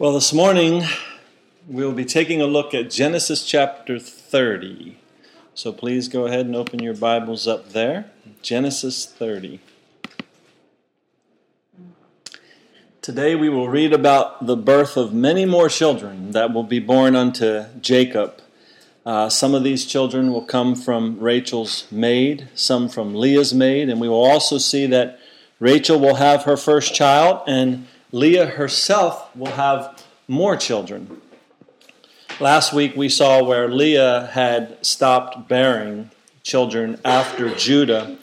Well, this morning we'll be taking a look at Genesis chapter 30. So please go ahead and open your Bibles up there. Genesis 30. Today we will read about the birth of many more children that will be born unto Jacob. Uh, some of these children will come from Rachel's maid, some from Leah's maid, and we will also see that Rachel will have her first child, and Leah herself will have more children. Last week we saw where Leah had stopped bearing children after Judah,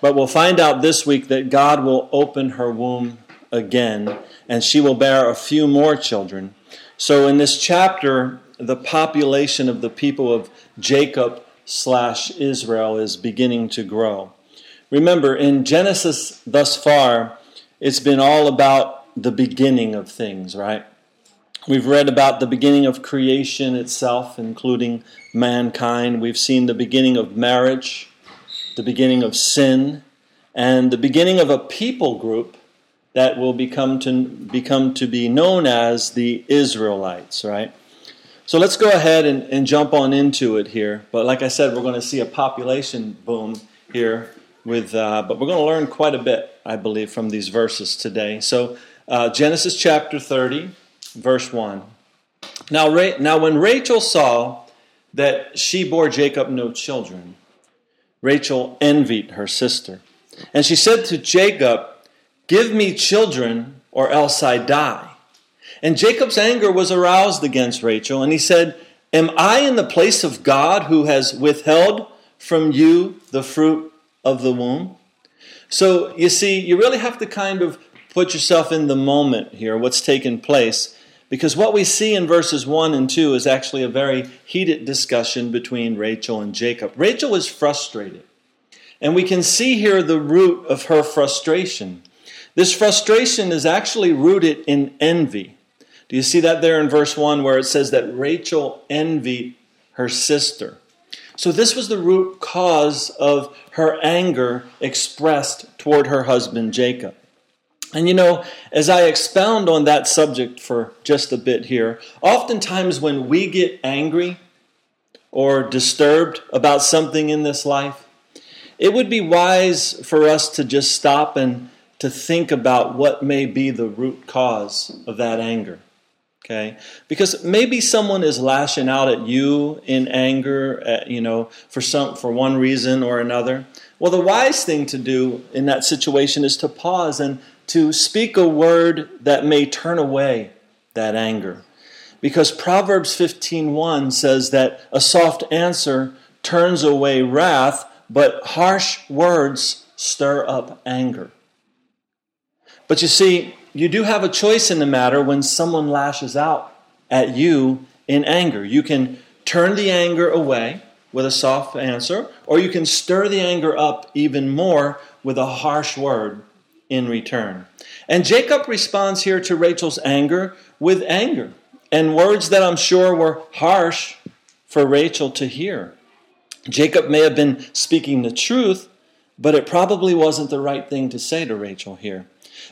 but we'll find out this week that God will open her womb again and she will bear a few more children. So in this chapter, the population of the people of Jacob slash Israel is beginning to grow. Remember, in Genesis thus far, it's been all about the beginning of things, right? We've read about the beginning of creation itself, including mankind. We've seen the beginning of marriage, the beginning of sin, and the beginning of a people group that will become to, become to be known as the Israelites, right? So let's go ahead and, and jump on into it here. But like I said, we're going to see a population boom here with, uh, but we're going to learn quite a bit, I believe, from these verses today. So uh, Genesis chapter 30, verse 1. Now, Ra- now, when Rachel saw that she bore Jacob no children, Rachel envied her sister. And she said to Jacob, Give me children, or else I die. And Jacob's anger was aroused against Rachel, and he said, Am I in the place of God who has withheld from you the fruit of the womb? So you see, you really have to kind of put yourself in the moment here, what's taken place, because what we see in verses 1 and 2 is actually a very heated discussion between Rachel and Jacob. Rachel is frustrated, and we can see here the root of her frustration. This frustration is actually rooted in envy. Do you see that there in verse 1 where it says that Rachel envied her sister? So, this was the root cause of her anger expressed toward her husband Jacob. And you know, as I expound on that subject for just a bit here, oftentimes when we get angry or disturbed about something in this life, it would be wise for us to just stop and to think about what may be the root cause of that anger. Okay? Because maybe someone is lashing out at you in anger, at, you know, for some for one reason or another. Well, the wise thing to do in that situation is to pause and to speak a word that may turn away that anger. Because Proverbs 15:1 says that a soft answer turns away wrath, but harsh words stir up anger. But you see, you do have a choice in the matter when someone lashes out at you in anger. You can turn the anger away with a soft answer, or you can stir the anger up even more with a harsh word in return. And Jacob responds here to Rachel's anger with anger and words that I'm sure were harsh for Rachel to hear. Jacob may have been speaking the truth, but it probably wasn't the right thing to say to Rachel here.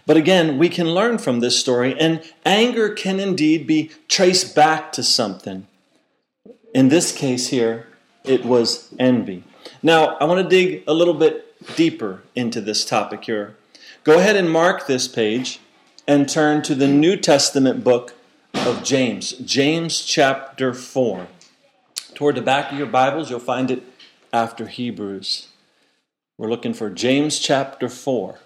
But again, we can learn from this story, and anger can indeed be traced back to something. In this case here, it was envy. Now, I want to dig a little bit deeper into this topic here. Go ahead and mark this page and turn to the New Testament book of James, James chapter 4. Toward the back of your Bibles, you'll find it after Hebrews. We're looking for James chapter 4.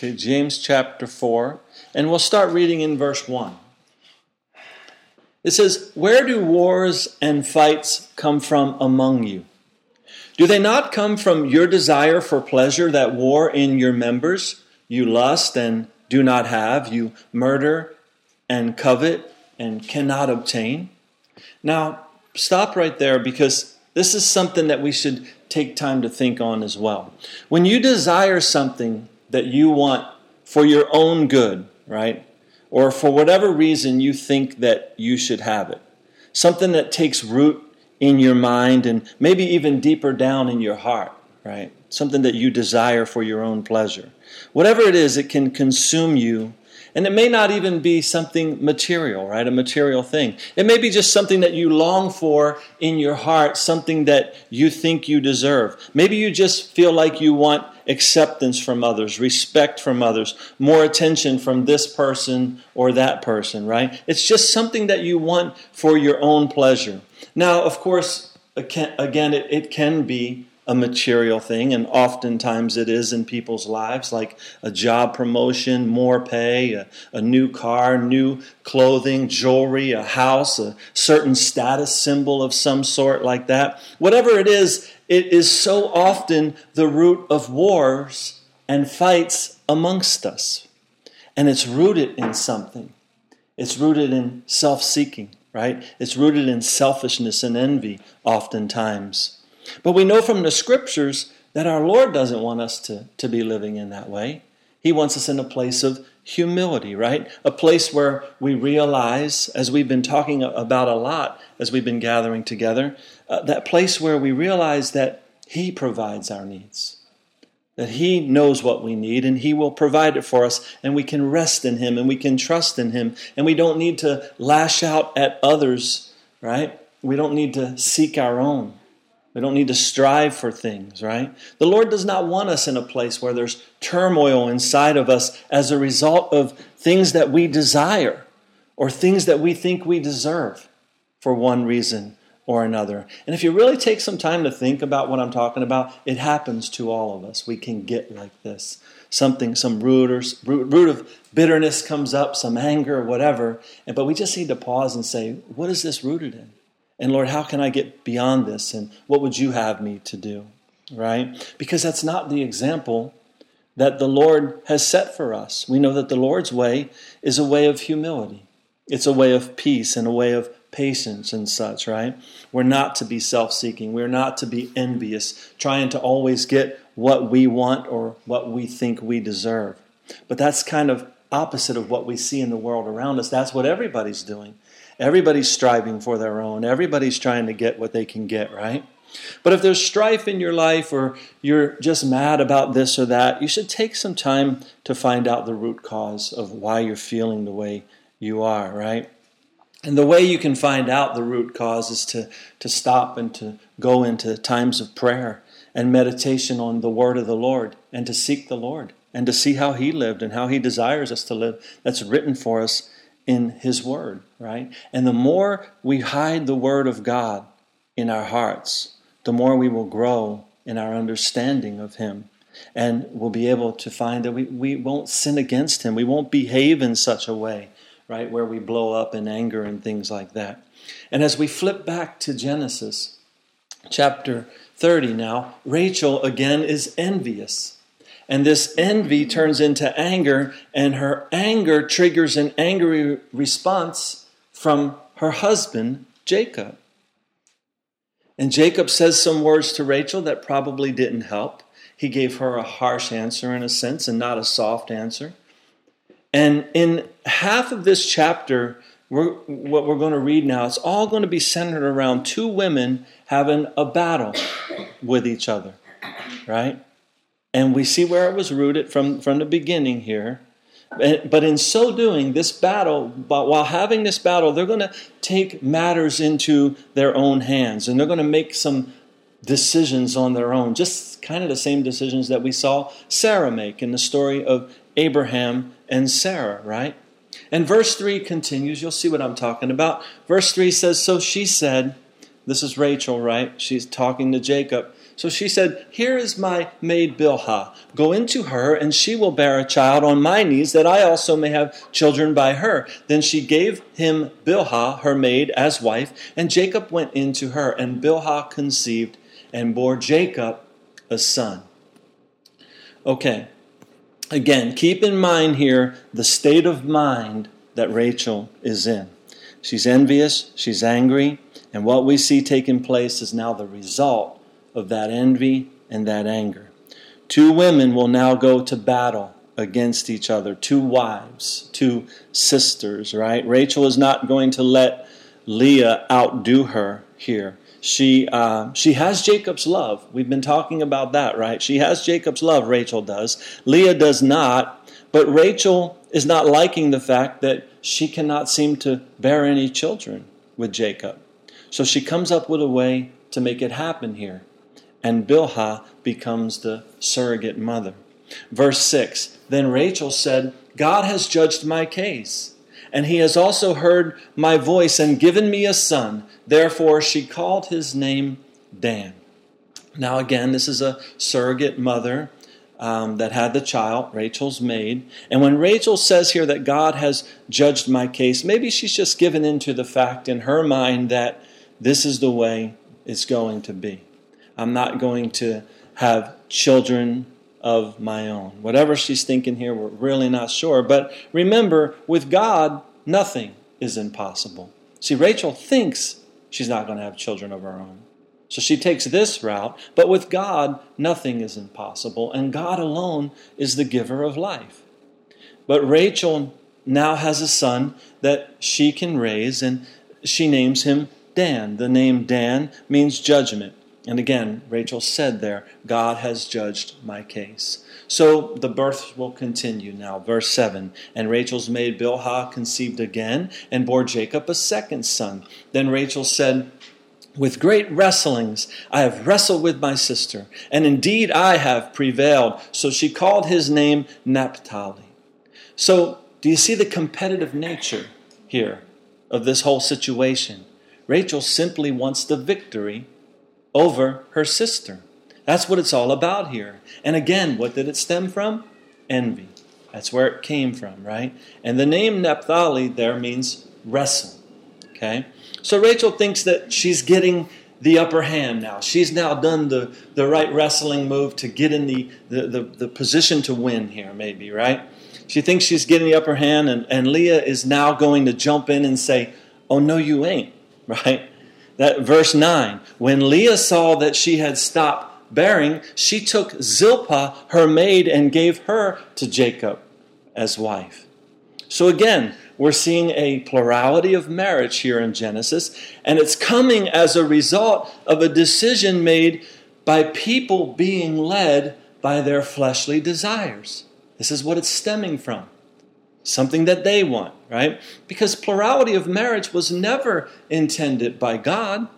Okay, James chapter 4, and we'll start reading in verse 1. It says, Where do wars and fights come from among you? Do they not come from your desire for pleasure that war in your members? You lust and do not have, you murder and covet and cannot obtain. Now, stop right there because this is something that we should take time to think on as well. When you desire something that you want for your own good, right? Or for whatever reason you think that you should have it. Something that takes root in your mind and maybe even deeper down in your heart, right? Something that you desire for your own pleasure. Whatever it is, it can consume you and it may not even be something material, right? A material thing. It may be just something that you long for in your heart, something that you think you deserve. Maybe you just feel like you want acceptance from others, respect from others, more attention from this person or that person, right? It's just something that you want for your own pleasure. Now, of course, again, it, can be a material thing, and oftentimes it is in people's lives, like a job promotion, more pay, a, a, new car, new clothing, jewelry, a house, a certain status symbol of some sort, like that. Whatever it is, it is so often the root of wars and fights amongst us. And it's rooted in something, it's rooted in self seeking, right? It's rooted in selfishness and envy, oftentimes. But we know from the scriptures that our Lord doesn't want us to, to be living in that way. He wants us in a place of humility, right? A place where we realize, as we've been talking about a lot as we've been gathering together, uh, that place where we realize that He provides our needs, that He knows what we need and He will provide it for us, and we can rest in Him and we can trust in Him, and we don't need to lash out at others, right? We don't need to seek our own. We don't need to strive for things, right? The Lord does not want us in a place where there's turmoil inside of us as a result of things that we desire or things that we think we deserve for one reason or another. And if you really take some time to think about what I'm talking about, it happens to all of us. We can get like this. Something, some root, or, root of bitterness comes up, some anger, whatever. And, but we just need to pause and say, what is this rooted in? And Lord, how can I get beyond this? And what would you have me to do? Right? Because that's not the example that the Lord has set for us. We know that the Lord's way is a way of humility, it's a way of peace and a way of patience and such, right? We're not to be self seeking. We're not to be envious, trying to always get what we want or what we think we deserve. But that's kind of opposite of what we see in the world around us. That's what everybody's doing. Everybody's striving for their own. Everybody's trying to get what they can get, right? But if there's strife in your life or you're just mad about this or that, you should take some time to find out the root cause of why you're feeling the way you are, right? And the way you can find out the root cause is to, to stop and to go into times of prayer and meditation on the word of the Lord and to seek the Lord and to see how He lived and how He desires us to live. That's written for us in His Word, right? And the more we hide the Word of God in our hearts, the more we will grow in our understanding of Him. And we'll be able to find that we, we won't sin against Him. We won't behave in such a way, right, where we blow up in anger and things like that. And as we flip back to Genesis chapter 30 now, Rachel again is envious. And this envy turns into anger, and her anger triggers an angry response from her husband, Jacob. And Jacob says some words to Rachel that probably didn't help. He gave her a harsh answer in a sense and not a soft answer. And in half of this chapter, we're, what we're going to read now, it's all going to be centered around two women having a battle with each other, right? And we see where it was rooted from, from the beginning here. But in so doing, this battle, but while having this battle, they're going to take matters into their own hands and they're going to make some decisions on their own, just kind of the same decisions that we saw Sarah make in the story of Abraham and Sarah, right? And verse 3 continues, you'll see what I'm talking about. Verse 3 says, So she said, This is Rachel, right? She's talking to Jacob. So she said, Here is my maid Bilhah. Go into her, and she will bear a child on my knees, that I also may have children by her. Then she gave him Bilhah, her maid, as wife, and Jacob went into her, and Bilhah conceived and bore Jacob a son. Okay, again, keep in mind here the state of mind that Rachel is in. She's envious, she's angry, and what we see taking place is now the result of that envy and that anger. Two women will now go to battle against each other. Two wives, two sisters, right? Rachel is not going to let Leah outdo her here. She, uh, she has Jacob's love. We've been talking about that, right? She has Jacob's love, Rachel does. Leah does not, but Rachel is not liking the fact that she cannot seem to bear any children with Jacob. So she comes up with a way to make it happen here. And Bilhah becomes the surrogate mother. Verse 6 Then Rachel said, God has judged my case, and he has also heard my voice and given me a son. Therefore she called his name Dan. Now, again, this is a surrogate mother um, that had the child, Rachel's maid. And when Rachel says here that God has judged my case, maybe she's just given into the fact in her mind that this is the way it's going to be. I'm not going to have children of my own. Whatever she's thinking here, we're really not sure. But remember, with God, nothing is impossible. See, Rachel thinks she's not going to have children of her own. So she takes this route, but with God, nothing is impossible, and God alone is the giver of life. But Rachel now has a son that she can raise, and she names him Dan. The name Dan means judgment. And again, Rachel said there, God has judged my case. So the births will continue now. Verse 7 And Rachel's maid Bilhah conceived again and bore Jacob a second son. Then Rachel said, with great wrestlings I have wrestled with my sister, and indeed I have prevailed. So she called his name Naphtali. So, do you see the competitive nature here of this whole situation? Rachel simply wants the victory over her sister. That's what it's all about here. And again, what did it stem from? Envy. That's where it came from, right? And the name Naphtali there means wrestle. Okay? So Rachel thinks that she's getting the upper hand now. She's now done the, the right wrestling move to get in the, the, the, the position to win here, maybe, right? She thinks she's getting the upper hand, and, and Leah is now going to jump in and say, Oh, no, you ain't, right? That verse 9. When Leah saw that she had stopped bearing, she took Zilpah, her maid, and gave her to Jacob as wife. So again, we're seeing a plurality of marriage here in Genesis, and it's coming as a result of a decision made by people being led by their fleshly desires. This is what it's stemming from. Something that they want, right? Because plurality of marriage was never intended by God,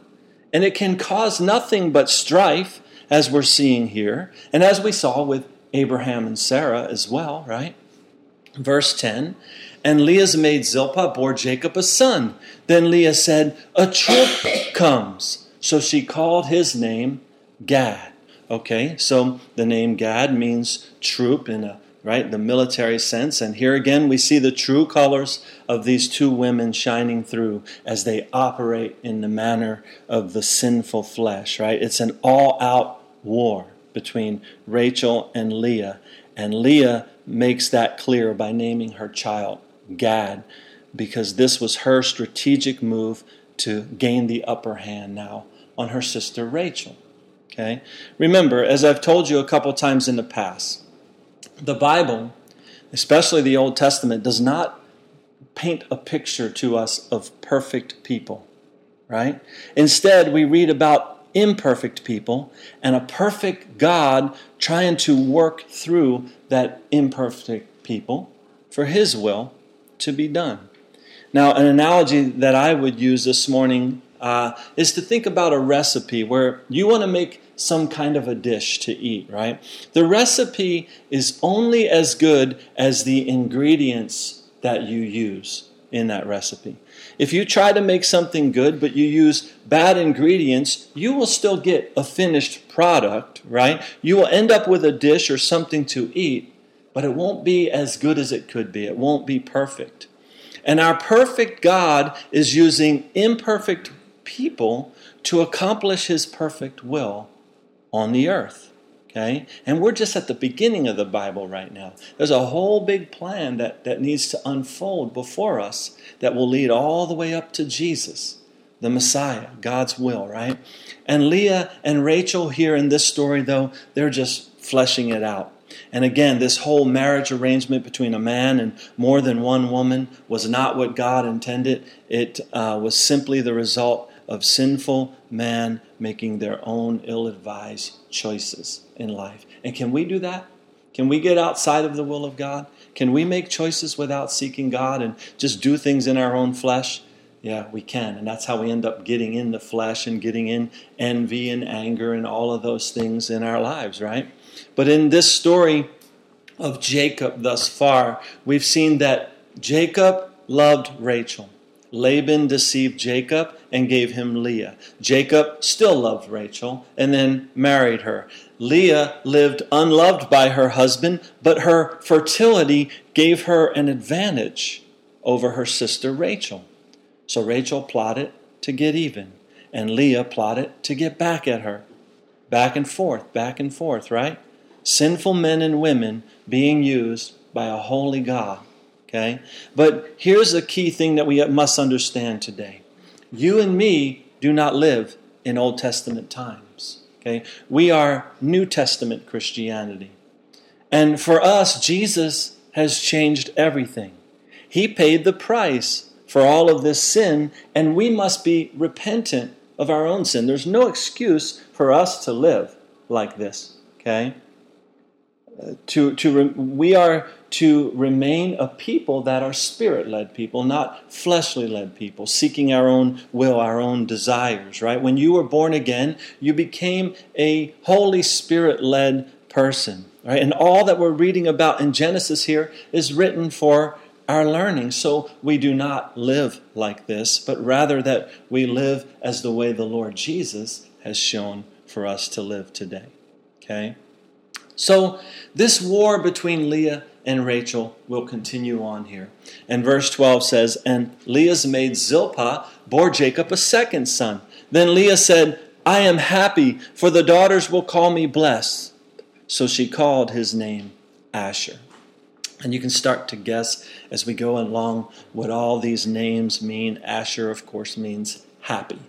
and it can cause nothing but strife, as we're seeing here, and as we saw with Abraham and Sarah as well, right? Verse 10 and Leah's maid Zilpah bore Jacob a son. Then Leah said, A troop comes. So she called his name Gad. Okay, so the name Gad means troop in a right the military sense and here again we see the true colors of these two women shining through as they operate in the manner of the sinful flesh right it's an all out war between Rachel and Leah and Leah makes that clear by naming her child Gad because this was her strategic move to gain the upper hand now on her sister Rachel. Okay? Remember, as I've told you a couple times in the past, the Bible, especially the Old Testament, does not paint a picture to us of perfect people, right? Instead, we read about imperfect people and a perfect God trying to work through that imperfect people for His will to be done. Now, an analogy that I would use this morning uh, is to think about a recipe where you want to make some kind of a dish to eat, right? The recipe is only as good as the ingredients that you use in that recipe. If you try to make something good but you use bad ingredients, you will still get a finished product, right? You will end up with a dish or something to eat, but it won't be as good as it could be. It won't be perfect. And our perfect God is using imperfect people to accomplish his perfect will on the earth. Okay? And we're just at the beginning of the Bible right now. There's a whole big plan that, that needs to unfold before us that will lead all the way up to Jesus, the Messiah, God's will, right? And Leah and Rachel here in this story, though, they're just fleshing it out. And again, this whole marriage arrangement between a man and more than one woman was not what God intended. It uh, was simply the result of sinful man making their own ill advised choices in life. And can we do that? Can we get outside of the will of God? Can we make choices without seeking God and just do things in our own flesh? Yeah, we can. And that's how we end up getting in the flesh and getting in envy and anger and all of those things in our lives, right? But in this story of Jacob thus far, we've seen that Jacob loved Rachel. Laban deceived Jacob and gave him Leah. Jacob still loved Rachel and then married her. Leah lived unloved by her husband, but her fertility gave her an advantage over her sister Rachel. So Rachel plotted to get even, and Leah plotted to get back at her. Back and forth, back and forth, right? Sinful men and women being used by a holy God Okay? But here's a key thing that we must understand today. You and me do not live in Old Testament times. Okay? We are New Testament Christianity. And for us, Jesus has changed everything. He paid the price for all of this sin, and we must be repentant of our own sin. There's no excuse for us to live like this. Okay? Uh, to, to we are to remain a people that are spirit led people, not fleshly led people, seeking our own will, our own desires, right? When you were born again, you became a Holy Spirit led person, right? And all that we're reading about in Genesis here is written for our learning. So we do not live like this, but rather that we live as the way the Lord Jesus has shown for us to live today. Okay? So, this war between Leah and Rachel will continue on here. And verse 12 says, And Leah's maid Zilpah bore Jacob a second son. Then Leah said, I am happy, for the daughters will call me blessed. So she called his name Asher. And you can start to guess as we go along what all these names mean. Asher, of course, means happy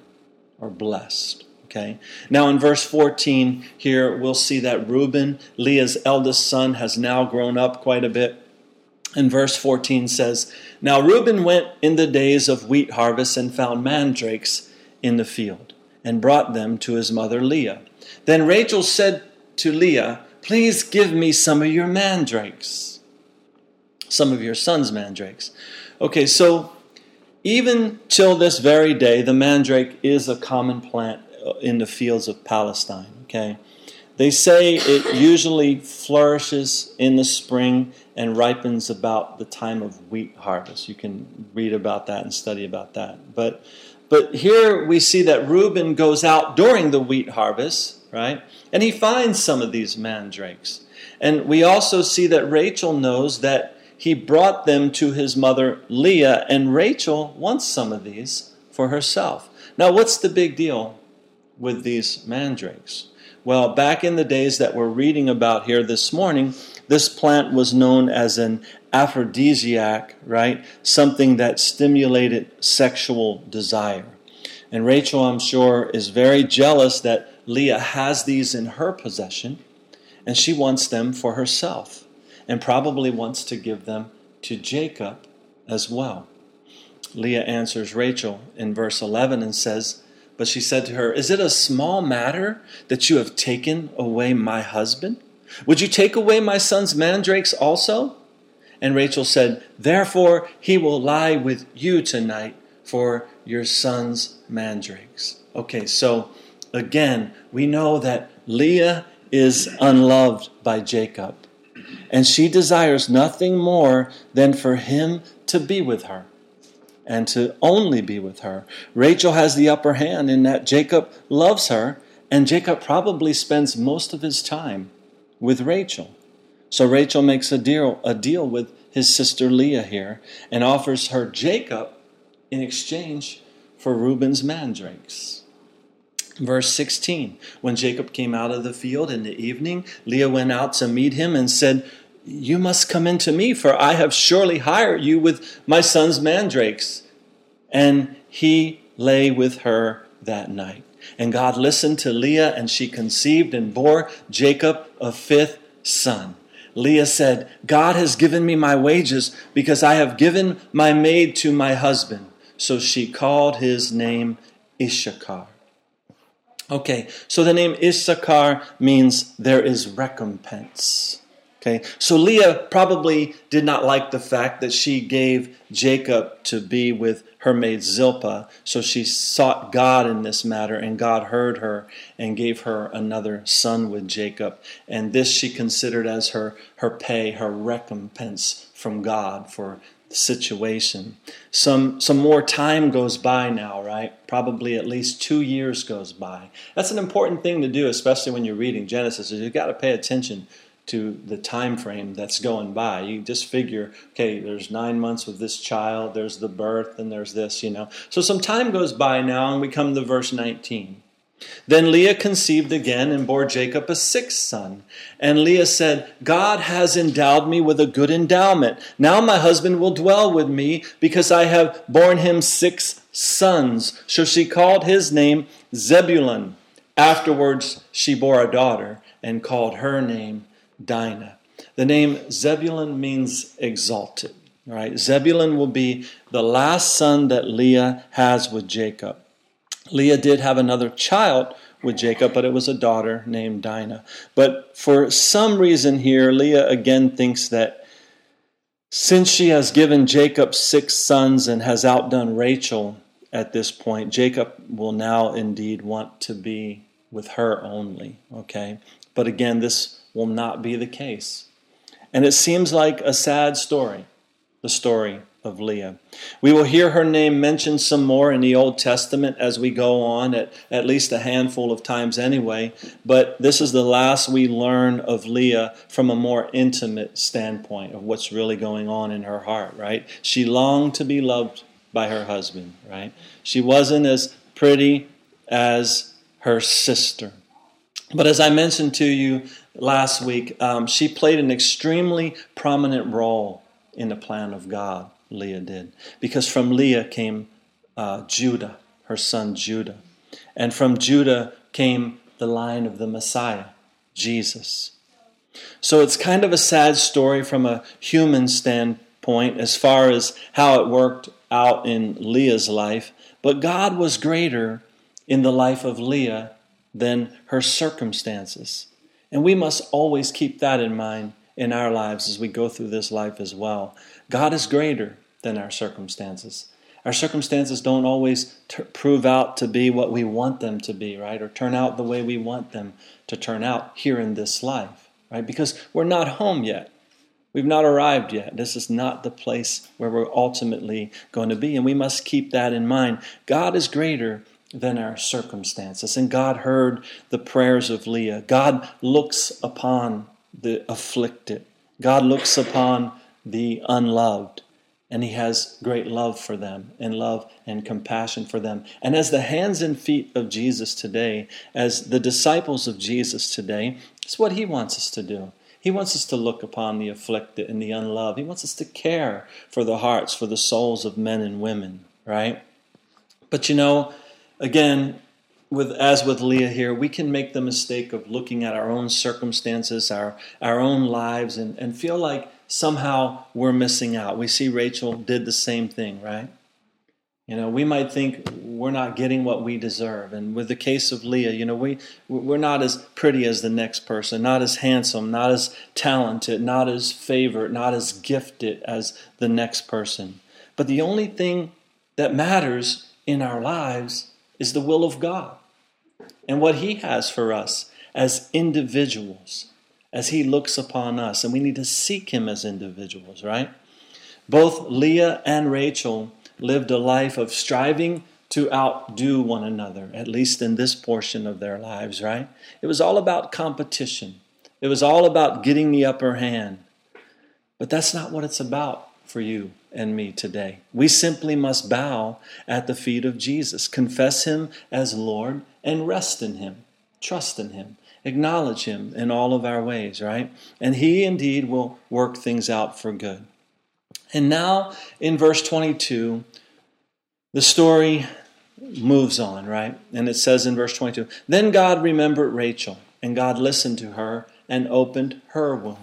or blessed. Okay. Now in verse 14 here, we'll see that Reuben, Leah's eldest son, has now grown up quite a bit. And verse 14 says, Now Reuben went in the days of wheat harvest and found mandrakes in the field, and brought them to his mother Leah. Then Rachel said to Leah, Please give me some of your mandrakes, some of your son's mandrakes. Okay, so even till this very day, the mandrake is a common plant in the fields of Palestine. Okay, they say it usually flourishes in the spring and ripens about the time of wheat harvest. You can read about that and study about that. But but here we see that Reuben goes out during the wheat harvest, right? And he finds some of these mandrakes. And we also see that Rachel knows that he brought them to his mother Leah, and Rachel wants some of these for herself. Now, what's the big deal with these mandrakes? Well, back in the days that we're reading about here this morning, this plant was known as an aphrodisiac, right? Something that stimulated sexual desire. And Rachel, I'm sure, is very jealous that Leah has these in her possession, and she wants them for herself, and probably wants to give them to Jacob as well. Leah answers Rachel in verse 11 and says, but she said to her, Is it a small matter that you have taken away my husband? Would you take away my son's mandrakes also? And Rachel said, Therefore he will lie with you tonight for your son's mandrakes. Okay, so again, we know that Leah is unloved by Jacob, and she desires nothing more than for him to be with her and to only be with her. Rachel has the upper hand in that Jacob loves her, and Jacob probably spends most of his time with Rachel. So Rachel makes a deal, a deal with his sister Leah here and offers her Jacob in exchange for Reuben's mandrakes. Verse 16 When Jacob came out of the field in the evening, Leah went out to meet him and said, you must come into me, for I have surely hired you with my son's mandrakes. And he lay with her that night. And God listened to Leah, and she conceived and bore Jacob a fifth son. Leah said, God has given me my wages because I have given my maid to my husband. So she called his name Issachar. Okay, so the name Issachar means there is recompense. Okay, so Leah probably did not like the fact that she gave Jacob to be with her maid Zilpah. So she sought God in this matter, and God heard her and gave her another son with Jacob. And this she considered as her, her pay, her recompense from God for the situation. Some, some more time goes by now, right? Probably at least two years goes by. That's an important thing to do, especially when you're reading Genesis, is you've got to pay attention to the time frame that's going by. You just figure, okay, there's nine months with this child, there's the birth, and there's this, you know. So some time goes by now, and we come to verse 19. Then Leah conceived again and bore Jacob a sixth son. And Leah said, God has endowed me with a good endowment. Now my husband will dwell with me because I have borne him six sons. So she called his name Zebulun. Afterwards she bore a daughter and called her name Dinah. The name Zebulun means exalted. Right? Zebulun will be the last son that Leah has with Jacob. Leah did have another child with Jacob, but it was a daughter named Dinah. But for some reason here, Leah again thinks that since she has given Jacob six sons and has outdone Rachel at this point, Jacob will now indeed want to be with her only. Okay? But again, this will not be the case. And it seems like a sad story, the story of Leah. We will hear her name mentioned some more in the Old Testament as we go on, at, at least a handful of times anyway, but this is the last we learn of Leah from a more intimate standpoint of what's really going on in her heart, right? She longed to be loved by her husband, right? She wasn't as pretty as her sister. But as I mentioned to you last week, um, she played an extremely prominent role in the plan of God. Leah did. Because from Leah came uh, Judah, her son Judah. And from Judah came the line of the Messiah, Jesus. So it's kind of a sad story from a human standpoint as far as how it worked out in Leah's life. But God was greater in the life of Leah than her circumstances. And we must always keep that in mind in our lives as we go through this life as well. God is greater than our circumstances. Our circumstances don't always t- prove out to be what we want them to be, right? Or turn out the way we want them to turn out here in this life, right? Because we're not home yet. We've not arrived yet. This is not the place where we're ultimately going to be, and we must keep that in mind. God is greater than our circumstances, and God heard the prayers of Leah. God looks upon the afflicted, God looks upon the unloved and he has great love for them and love and compassion for them. And as the hands and feet of Jesus today, as the disciples of Jesus today, it's what he wants us to do. He wants us to look upon the afflicted and the unloved. He wants us to care for the hearts, for the souls of men and women, right? But you know, again, with as with Leah here, we can make the mistake of looking at our own circumstances, our our own lives, and, and feel like somehow we're missing out. We see Rachel did the same thing, right? You know, we might think we're not getting what we deserve. And with the case of Leah, you know, we, we're not as pretty as the next person, not as handsome, not as talented, not as favored, not as gifted as the next person. But the only thing that matters in our lives is the will of God and what He has for us as individuals as he looks upon us. And we need to seek him as individuals, right? Both Leah and Rachel lived a life of striving to outdo one another, at least in this portion of their lives, right? It was all about competition, it was all about getting the upper hand. But that's not what it's about for you and me today. We simply must bow at the feet of Jesus, confess him as Lord, and rest in him, trust in him acknowledge Him in all of our ways, right? And He indeed will work things out for good. And now in verse 22, the story moves on, right? And it says in verse 22 Then God remembered Rachel, and God listened to her and opened her womb.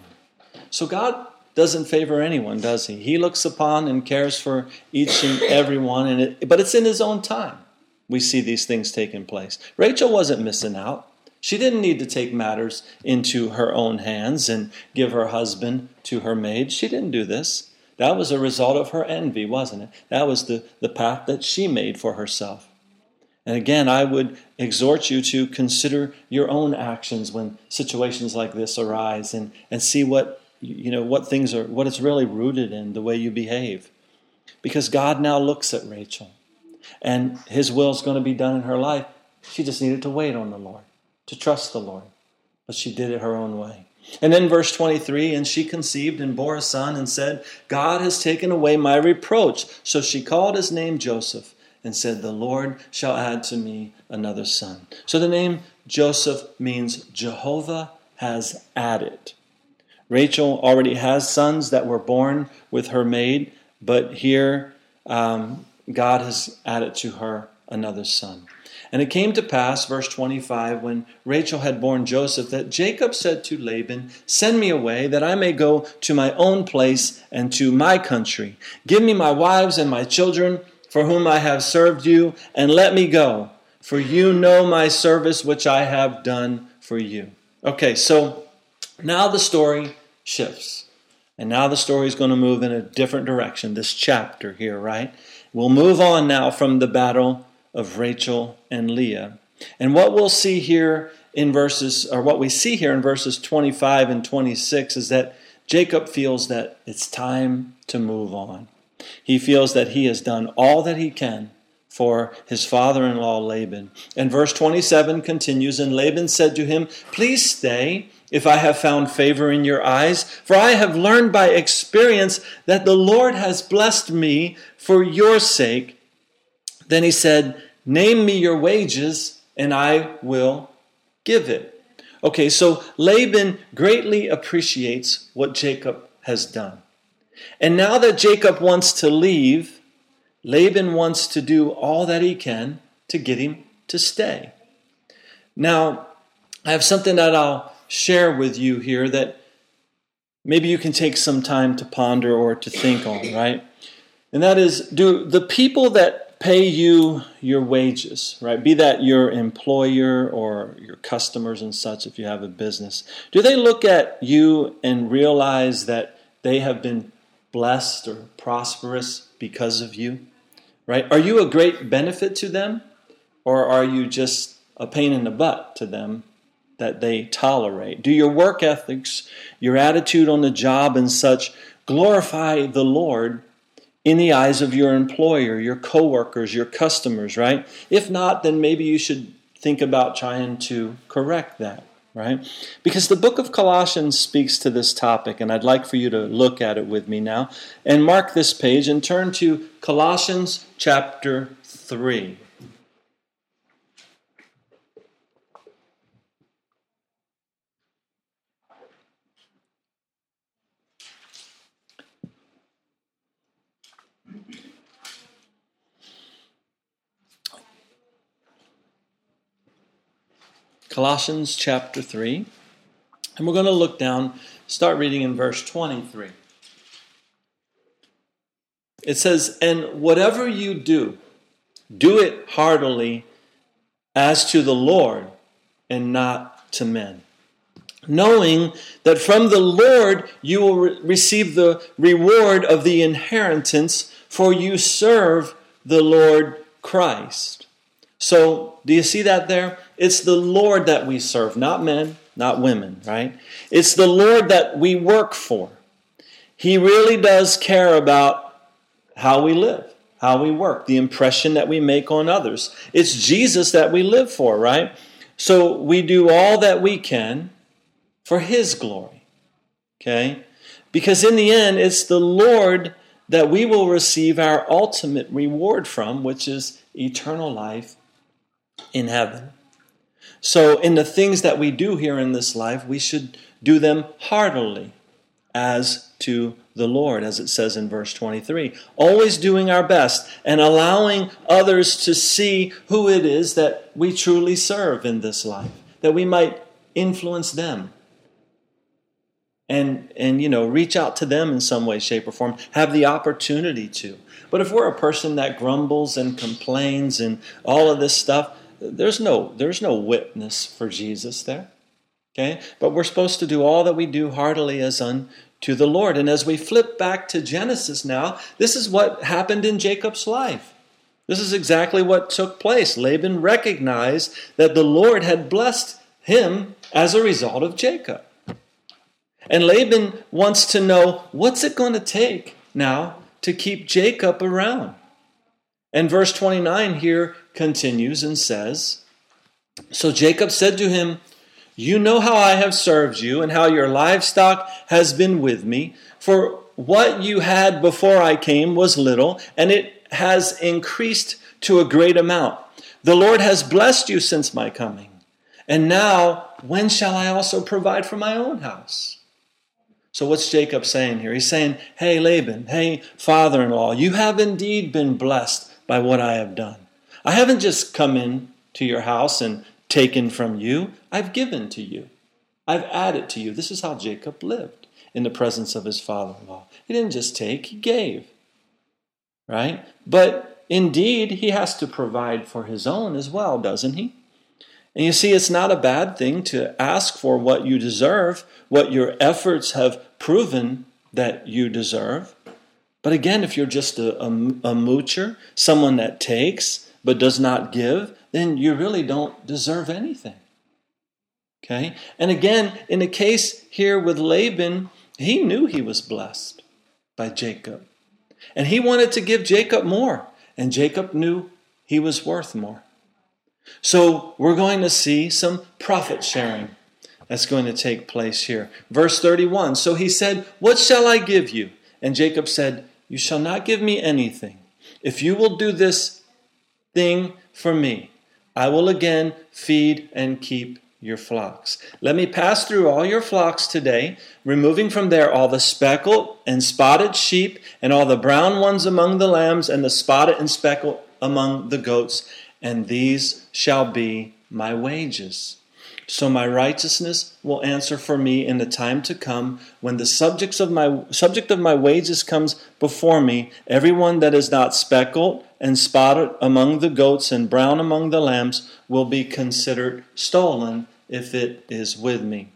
So God doesn't favor anyone, does he? He looks upon and cares for each and every one, and it, but it's in his own time we see these things taking place. Rachel wasn't missing out. She didn't need to take matters into her own hands and give her husband to her maid. She didn't do this. That was a result of her envy, wasn't it? That was the, the path that she made for herself. And again, I would exhort you to consider your own actions when situations like this arise and, and see what you know what things are what it's really rooted in, the way you behave. Because God now looks at Rachel and his will is going to be done in her life. She just needed to wait on the Lord to trust the Lord. But she did it her own way. And then verse 23 and she conceived and bore a son and said, God has taken away my reproach. So she called his name Joseph and said, The Lord shall add to me another son. So the name Joseph means Jehovah has added. Rachel already has sons that were born with her maid, but here um, God has added to her another son. And it came to pass, verse 25, when Rachel had borne Joseph, that Jacob said to Laban, Send me away, that I may go to my own place and to my country. Give me my wives and my children, for whom I have served you, and let me go, for you know my service which I have done for you. Okay, so now the story shifts. And now the story is going to move in a different direction, this chapter here, right? We'll move on now from the battle of Rachel and Leah. And what we'll see here in verses, or what we see here in verses 25 and 26 is that Jacob feels that it's time to move on. He feels that he has done all that he can for his father in law Laban. And verse 27 continues And Laban said to him, Please stay if I have found favor in your eyes, for I have learned by experience that the Lord has blessed me for your sake. Then he said, Name me your wages, and I will give it. Okay, so Laban greatly appreciates what Jacob has done. And now that Jacob wants to leave, Laban wants to do all that he can to get him to stay. Now, I have something that I'll share with you here that maybe you can take some time to ponder or to think on, right? And that is do the people that pay you your wages, right? Be that your employer or your customers and such, if you have a business, do they look at you and realize that they have been blessed or prosperous because of you, right? Are you a great benefit to them, or are you just a pain in the butt to them that they tolerate? Do your work ethics, your attitude on the job, and such glorify the Lord? in the eyes of your employer, your coworkers, your customers, right? If not, then maybe you should think about trying to correct that, right? Because the book of Colossians speaks to this topic, and I'd like for you to look at it with me now. And mark this page and turn to Colossians chapter 3. Colossians chapter 3. And we're going to look down, start reading in verse 23. It says, And whatever you do, do it heartily as to the Lord and not to men. Knowing that from the Lord you will re- receive the reward of the inheritance, for you serve the Lord Christ. So, do you see that there? It's the Lord that we serve, not men, not women, right? It's the Lord that we work for. He really does care about how we live, how we work, the impression that we make on others. It's Jesus that we live for, right? So we do all that we can for His glory, okay? Because in the end, it's the Lord that we will receive our ultimate reward from, which is eternal life in heaven. So, in the things that we do here in this life, we should do them heartily as to the Lord, as it says in verse 23. Always doing our best and allowing others to see who it is that we truly serve in this life, that we might influence them and and you know reach out to them in some way shape or form have the opportunity to but if we're a person that grumbles and complains and all of this stuff there's no there's no witness for jesus there okay? But we're supposed to do all that we do heartily as unto the lord. And as we flip back to genesis now this is what happened in jacob's life. This is exactly what took place. Laban recognized that the lord had blessed him as a result of jacob. And Laban wants to know what's it going to take now to keep Jacob around. And verse 29 here continues and says So Jacob said to him, You know how I have served you, and how your livestock has been with me. For what you had before I came was little, and it has increased to a great amount. The Lord has blessed you since my coming. And now, when shall I also provide for my own house? So, what's Jacob saying here? He's saying, Hey, Laban, hey, father in law, you have indeed been blessed by what I have done. I haven't just come in to your house and taken from you, I've given to you. I've added to you. This is how Jacob lived in the presence of his father in law. He didn't just take, he gave. Right? But indeed, he has to provide for his own as well, doesn't he? And you see, it's not a bad thing to ask for what you deserve, what your efforts have proven that you deserve. But again, if you're just a, a, a moocher, someone that takes but does not give, then you really don't deserve anything. Okay? And again, in the case here with Laban, he knew he was blessed by Jacob. And he wanted to give Jacob more. And Jacob knew he was worth more. So we're going to see some profit sharing that's going to take place here. Verse 31 So he said, What shall I give you? And Jacob said, You shall not give me anything. If you will do this thing for me, I will again feed and keep your flocks. Let me pass through all your flocks today, removing from there all the speckled and spotted sheep, and all the brown ones among the lambs, and the spotted and speckled among the goats and these shall be my wages. So my righteousness will answer for me in the time to come when the subjects of my subject of my wages comes before me everyone that is not speckled and spotted among the goats and brown among the lambs will be considered stolen if it is with me.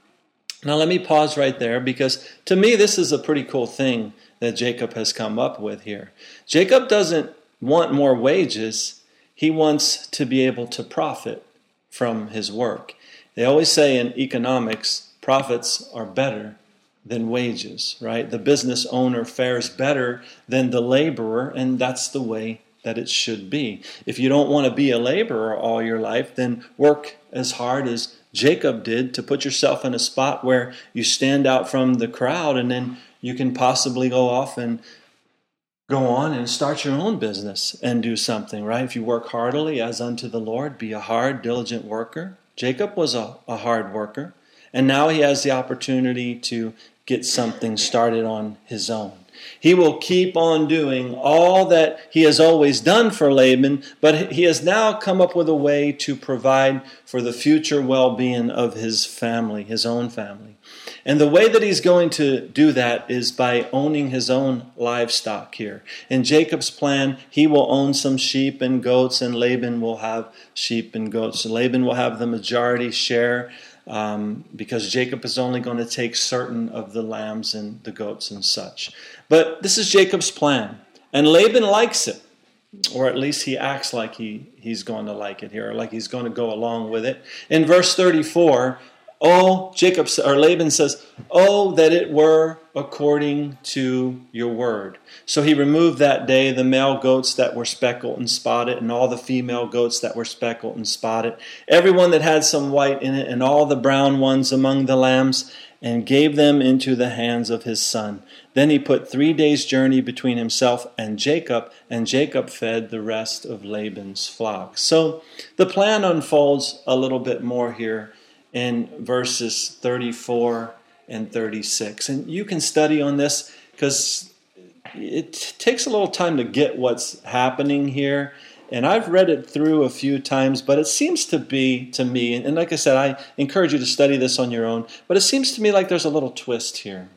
Now let me pause right there because to me this is a pretty cool thing that Jacob has come up with here. Jacob doesn't want more wages. He wants to be able to profit from his work. They always say in economics, profits are better than wages, right? The business owner fares better than the laborer, and that's the way that it should be. If you don't want to be a laborer all your life, then work as hard as Jacob did to put yourself in a spot where you stand out from the crowd and then you can possibly go off and go on and start your own business and do something, right? If you work heartily as unto the Lord, be a hard, diligent worker. Jacob was a, a hard worker, and now he has the opportunity to get something started on his own. He will keep on doing all that he has always done for Laban, but he has now come up with a way to provide for the future well being of his family, his own family. And the way that he's going to do that is by owning his own livestock here. In Jacob's plan, he will own some sheep and goats, and Laban will have sheep and goats. Laban will have the majority share um, because Jacob is only going to take certain of the lambs and the goats and such. But this is Jacob's plan, and Laban likes it. Or at least he acts like he, he's going to like it here, or like he's going to go along with it. In verse 34, Oh, Jacob or Laban says, "Oh that it were according to your word." So he removed that day the male goats that were speckled and spotted, and all the female goats that were speckled and spotted, everyone that had some white in it, and all the brown ones among the lambs, and gave them into the hands of his son. Then he put three days' journey between himself and Jacob, and Jacob fed the rest of Laban's flock. So the plan unfolds a little bit more here in verses 34 and 36. And you can study on this because it takes a little time to get what's happening here. And I've read it through a few times, but it seems to be to me, and like I said, I encourage you to study this on your own, but it seems to me like there's a little twist here.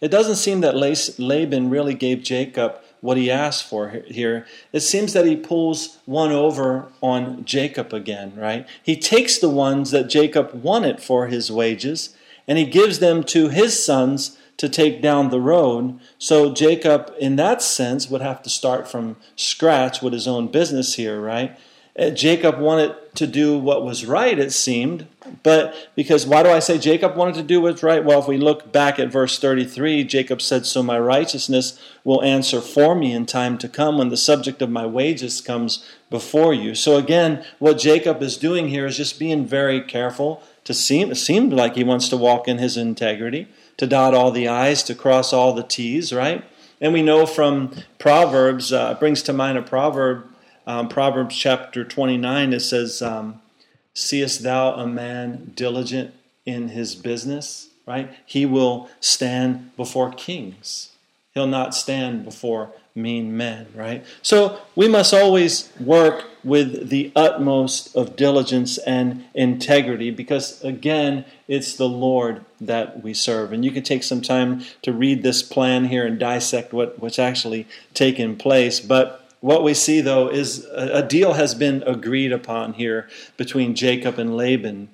It doesn't seem that Laban really gave Jacob what he asked for here. It seems that he pulls one over on Jacob again, right? He takes the ones that Jacob wanted for his wages and he gives them to his sons to take down the road. So Jacob, in that sense, would have to start from scratch with his own business here, right? Uh, Jacob wanted to do what was right, it seemed. But because why do I say Jacob wanted to do what's right? Well, if we look back at verse 33, Jacob said, So my righteousness will answer for me in time to come when the subject of my wages comes before you. So again, what Jacob is doing here is just being very careful to seem it seemed like he wants to walk in his integrity, to dot all the I's, to cross all the T's, right? And we know from Proverbs, uh, brings to mind a proverb um, Proverbs chapter 29, it says, um, Seest thou a man diligent in his business? Right? He will stand before kings. He'll not stand before mean men, right? So we must always work with the utmost of diligence and integrity because, again, it's the Lord that we serve. And you can take some time to read this plan here and dissect what, what's actually taken place. But what we see, though, is a deal has been agreed upon here between Jacob and Laban.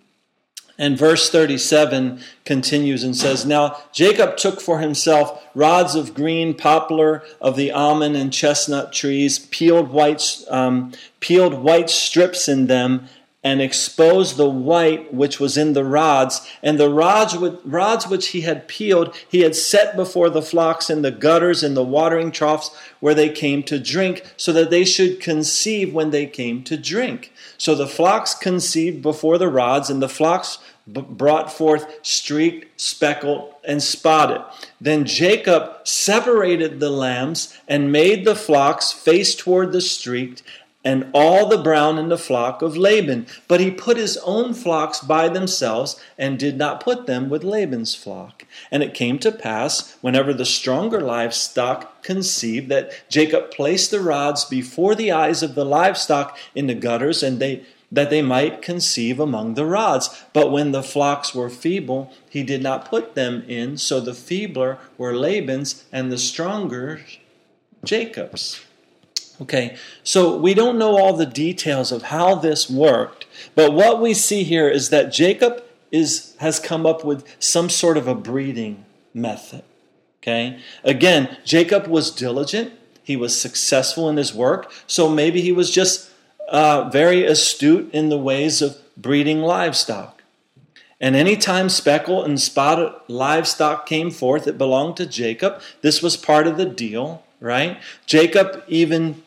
And verse 37 continues and says, Now Jacob took for himself rods of green poplar of the almond and chestnut trees, peeled white, um, peeled white strips in them, and exposed the white which was in the rods. And the rods, rods which he had peeled, he had set before the flocks in the gutters and the watering troughs where they came to drink, so that they should conceive when they came to drink. So the flocks conceived before the rods, and the flocks b- brought forth streaked, speckled, and spotted. Then Jacob separated the lambs and made the flocks face toward the streaked and all the brown in the flock of Laban. But he put his own flocks by themselves and did not put them with Laban's flock. And it came to pass, whenever the stronger livestock conceived, that Jacob placed the rods before the eyes of the livestock in the gutters, and they that they might conceive among the rods. But when the flocks were feeble, he did not put them in, so the feebler were Laban's, and the stronger Jacob's. Okay, so we don't know all the details of how this worked, but what we see here is that Jacob is, has come up with some sort of a breeding method. Okay, again, Jacob was diligent, he was successful in his work, so maybe he was just uh, very astute in the ways of breeding livestock. And anytime speckled and spotted livestock came forth, it belonged to Jacob. This was part of the deal, right? Jacob even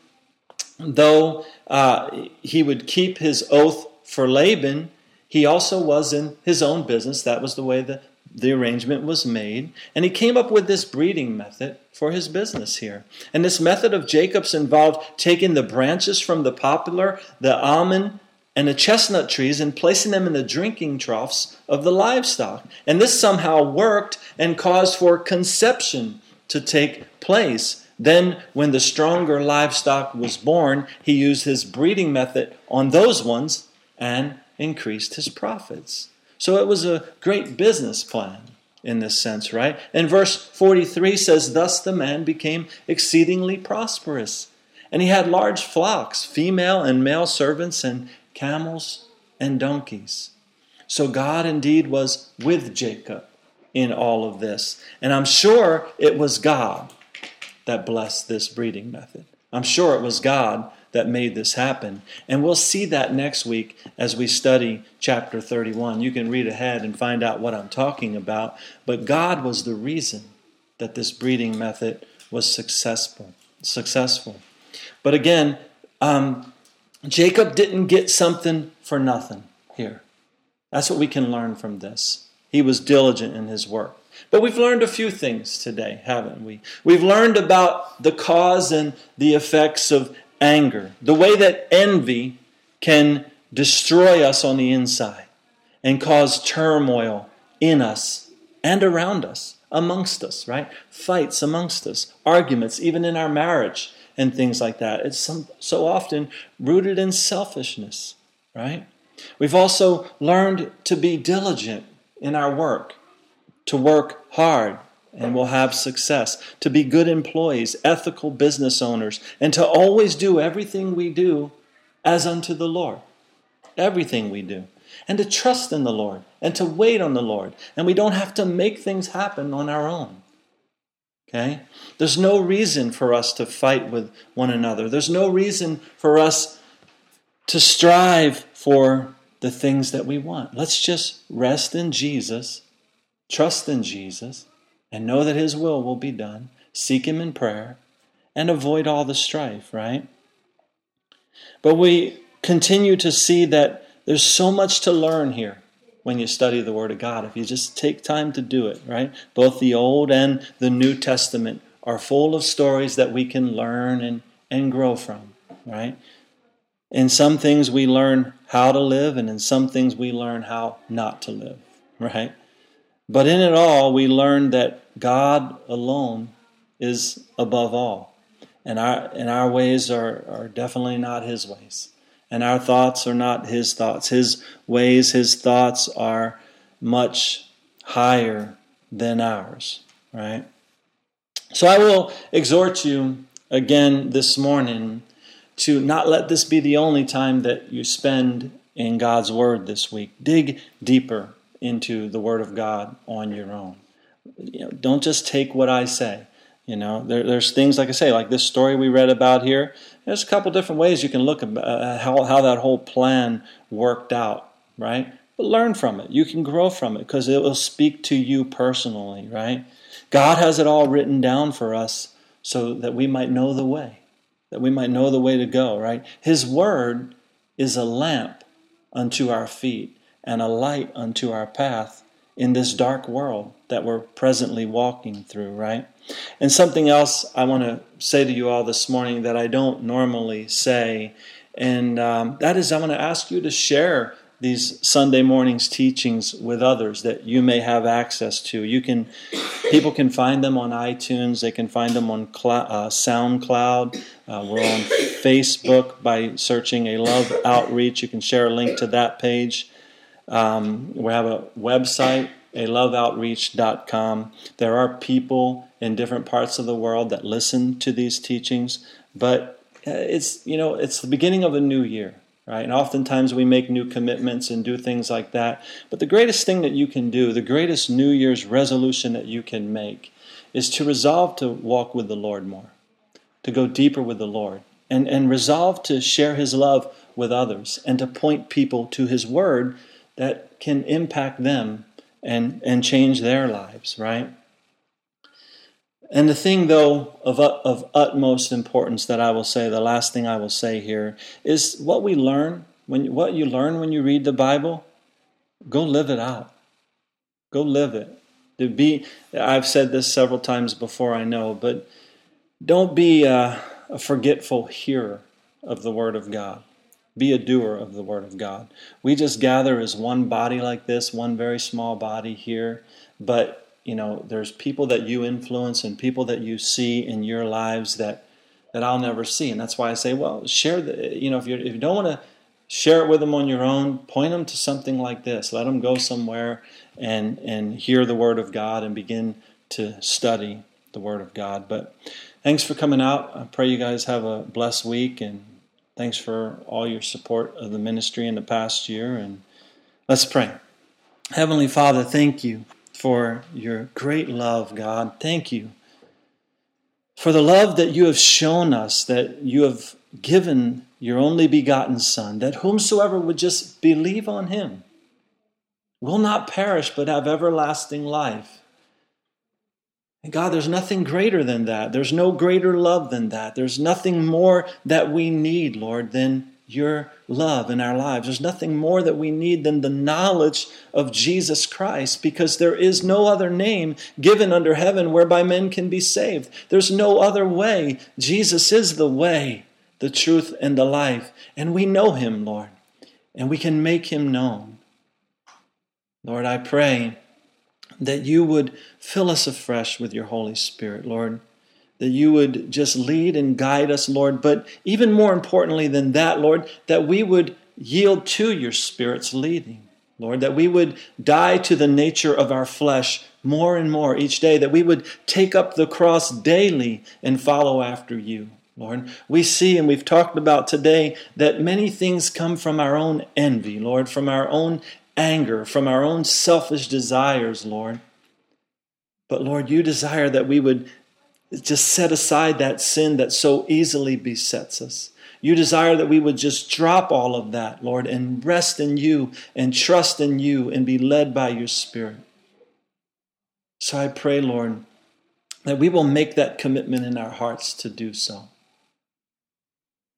though uh, he would keep his oath for Laban, he also was in his own business. That was the way the, the arrangement was made. And he came up with this breeding method for his business here. And this method of Jacob's involved taking the branches from the poplar, the almond, and the chestnut trees and placing them in the drinking troughs of the livestock. And this somehow worked and caused for conception to take place. Then, when the stronger livestock was born, he used his breeding method on those ones and increased his profits. So it was a great business plan in this sense, right? And verse 43 says, Thus the man became exceedingly prosperous. And he had large flocks, female and male servants, and camels and donkeys. So God indeed was with Jacob in all of this. And I'm sure it was God that blessed this breeding method. I'm sure it was God that made this happen. And we'll see that next week as we study chapter 31. You can read ahead and find out what I'm talking about. But God was the reason that this breeding method was successful. Successful. But again, um, Jacob didn't get something for nothing here. That's what we can learn from this. He was diligent in his work. But we've learned a few things today, haven't we? We've learned about the cause and the effects of anger, the way that envy can destroy us on the inside and cause turmoil in us and around us, amongst us, right? Fights amongst us, arguments, even in our marriage, and things like that. It's some, so often rooted in selfishness, right? We've also learned to be diligent in our work, to work hard, and we'll have success, to be good employees, ethical business owners, and to always do everything we do as unto the Lord. Everything we do. And to trust in the Lord and to wait on the Lord. And we don't have to make things happen on our own. Okay? There's no reason for us to fight with one another. There's no reason for us to strive for the things that we want. Let's just rest in Jesus, trust in Jesus, and know that His will will be done. Seek Him in prayer and avoid all the strife, right? But we continue to see that there's so much to learn here when you study the Word of God. If you just take time to do it, right? Both the Old and the New Testament are full of stories that we can learn and, and grow from, right? In some things we learn how to live, and in some things we learn how not to live, right? But in it all, we learn that God alone is above all. And our, and our ways are, are definitely not His ways and our thoughts are not his thoughts. His ways, his thoughts are much higher than ours, right? So I will exhort you again this morning to not let this be the only time that you spend in God's Word this week. Dig deeper into the Word of God on your own. You know, don't just take what I say. You know, there, there's things like I say, like this story we read about here. There's a couple different ways you can look at uh, how, how that whole plan worked out, right? But learn from it. You can grow from it because it will speak to you personally, right? God has it all written down for us so that we might know the way, that we might know the way to go, right? His word is a lamp unto our feet and a light unto our path in this dark world that we're presently walking through, right? And something else I want to say to you all this morning that I don't normally say, and um, that is I want to ask you to share these Sunday mornings teachings with others that you may have access to. You can, people can find them on iTunes. They can find them on uh, SoundCloud. Uh, we're on Facebook by searching a Love Outreach. You can share a link to that page. Um, we have a website, a loveoutreach.com. There are people in different parts of the world that listen to these teachings, but uh, it's you know it's the beginning of a new year, right? And oftentimes we make new commitments and do things like that. But the greatest thing that you can do, the greatest New Year's resolution that you can make, is to resolve to walk with the Lord more, to go deeper with the Lord, and and resolve to share His love with others, and to point people to His Word that can impact them and, and change their lives, right? And the thing, though, of, uh, of utmost importance that I will say, the last thing I will say here, is what we learn, when, what you learn when you read the Bible, go live it out. Go live it. To be, I've said this several times before, I know, but don't be a, a forgetful hearer of the Word of God. Be a doer of the Word of God. We just gather as one body like this, one very small body here, but you know, there's people that you influence and people that you see in your lives that that I'll never see, and that's why I say, well, share the. You know, if you if you don't want to share it with them on your own, point them to something like this. Let them go somewhere and and hear the Word of God and begin to study the Word of God. But thanks for coming out. I pray you guys have a blessed week and Thanks for all your support of the ministry in the past year. And let's pray. Heavenly Father, thank you for your great love, God. Thank you for the love that you have shown us, that you have given your only begotten Son, that whomsoever would just believe on him will not perish but have everlasting life. And God, there's nothing greater than that. There's no greater love than that. There's nothing more that we need, Lord, than your love in our lives. There's nothing more that we need than the knowledge of Jesus Christ because there is no other name given under heaven whereby men can be saved. There's no other way. Jesus is the way, the truth, and the life. And we know him, Lord, and we can make him known. Lord, I pray that you would fill us afresh with your Holy Spirit, Lord, that you would just lead and guide us, Lord. But even more importantly than that, Lord, that we would yield to your Spirit's leading, Lord, that we would die to the nature of our flesh more and more each day, that we would take up the cross daily and follow after you. Lord, we see and we've talked about today that many things come from our own envy, Lord, from our own anger, from our own selfish desires, Lord. But Lord, you desire that we would just set aside that sin that so easily besets us. You desire that we would just drop all of that, Lord, and rest in you and trust in you and be led by your Spirit. So I pray, Lord, that we will make that commitment in our hearts to do so.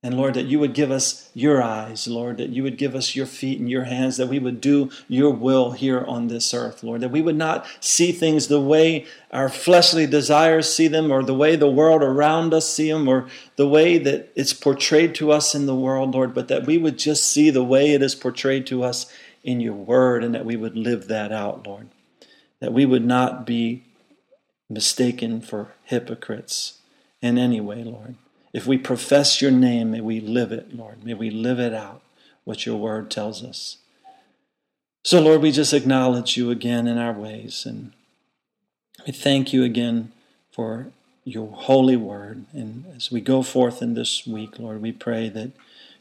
And Lord, that you would give us your eyes, Lord, that you would give us your feet and your hands, that we would do your will here on this earth, Lord, that we would not see things the way our fleshly desires see them, or the way the world around us see them, or the way that it's portrayed to us in the world, Lord, but that we would just see the way it is portrayed to us in your word, and that we would live that out, Lord. That we would not be mistaken for hypocrites in any way, Lord. If we profess your name, may we live it, Lord. May we live it out, what your word tells us. So, Lord, we just acknowledge you again in our ways. And we thank you again for your holy word. And as we go forth in this week, Lord, we pray that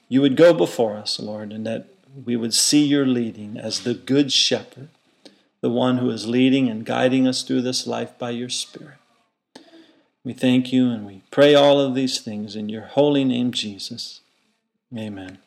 you would go before us, Lord, and that we would see your leading as the good shepherd, the one who is leading and guiding us through this life by your Spirit. We thank you and we pray all of these things in your holy name, Jesus. Amen.